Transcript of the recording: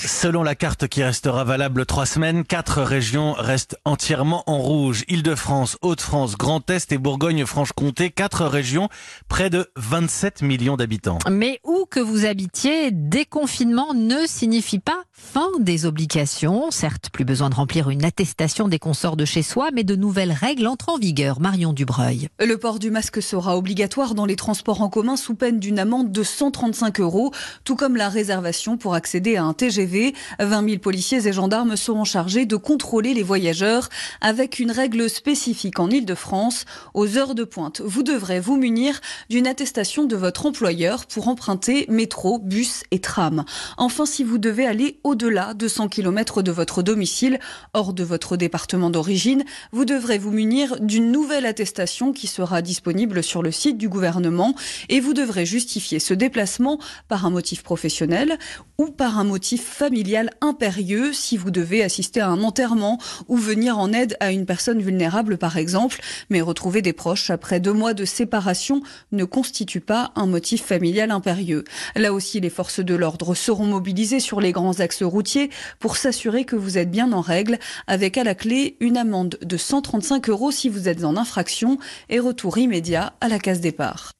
Selon la carte qui restera valable trois semaines, quatre régions restent entièrement en rouge. Île-de-France, Haute-France, Grand Est et Bourgogne-Franche-Comté, quatre régions, près de 27 millions d'habitants. Mais où que vous habitiez, déconfinement ne signifie pas fin des obligations. Certes, plus besoin de remplir une attestation des consorts de chez soi, mais de nouvelles règles entrent en vigueur. Marion Dubreuil. Le port du masque sera obligatoire dans les transports en commun sous peine d'une amende de 135 euros, tout comme la réservation pour accéder à un TGV 20 000 policiers et gendarmes seront chargés de contrôler les voyageurs avec une règle spécifique en Ile-de-France. Aux heures de pointe, vous devrez vous munir d'une attestation de votre employeur pour emprunter métro, bus et tram. Enfin, si vous devez aller au-delà de 100 km de votre domicile, hors de votre département d'origine, vous devrez vous munir d'une nouvelle attestation qui sera disponible sur le site du gouvernement et vous devrez justifier ce déplacement par un motif professionnel ou par un motif familial impérieux si vous devez assister à un enterrement ou venir en aide à une personne vulnérable par exemple. Mais retrouver des proches après deux mois de séparation ne constitue pas un motif familial impérieux. Là aussi, les forces de l'ordre seront mobilisées sur les grands axes routiers pour s'assurer que vous êtes bien en règle avec à la clé une amende de 135 euros si vous êtes en infraction et retour immédiat à la case départ.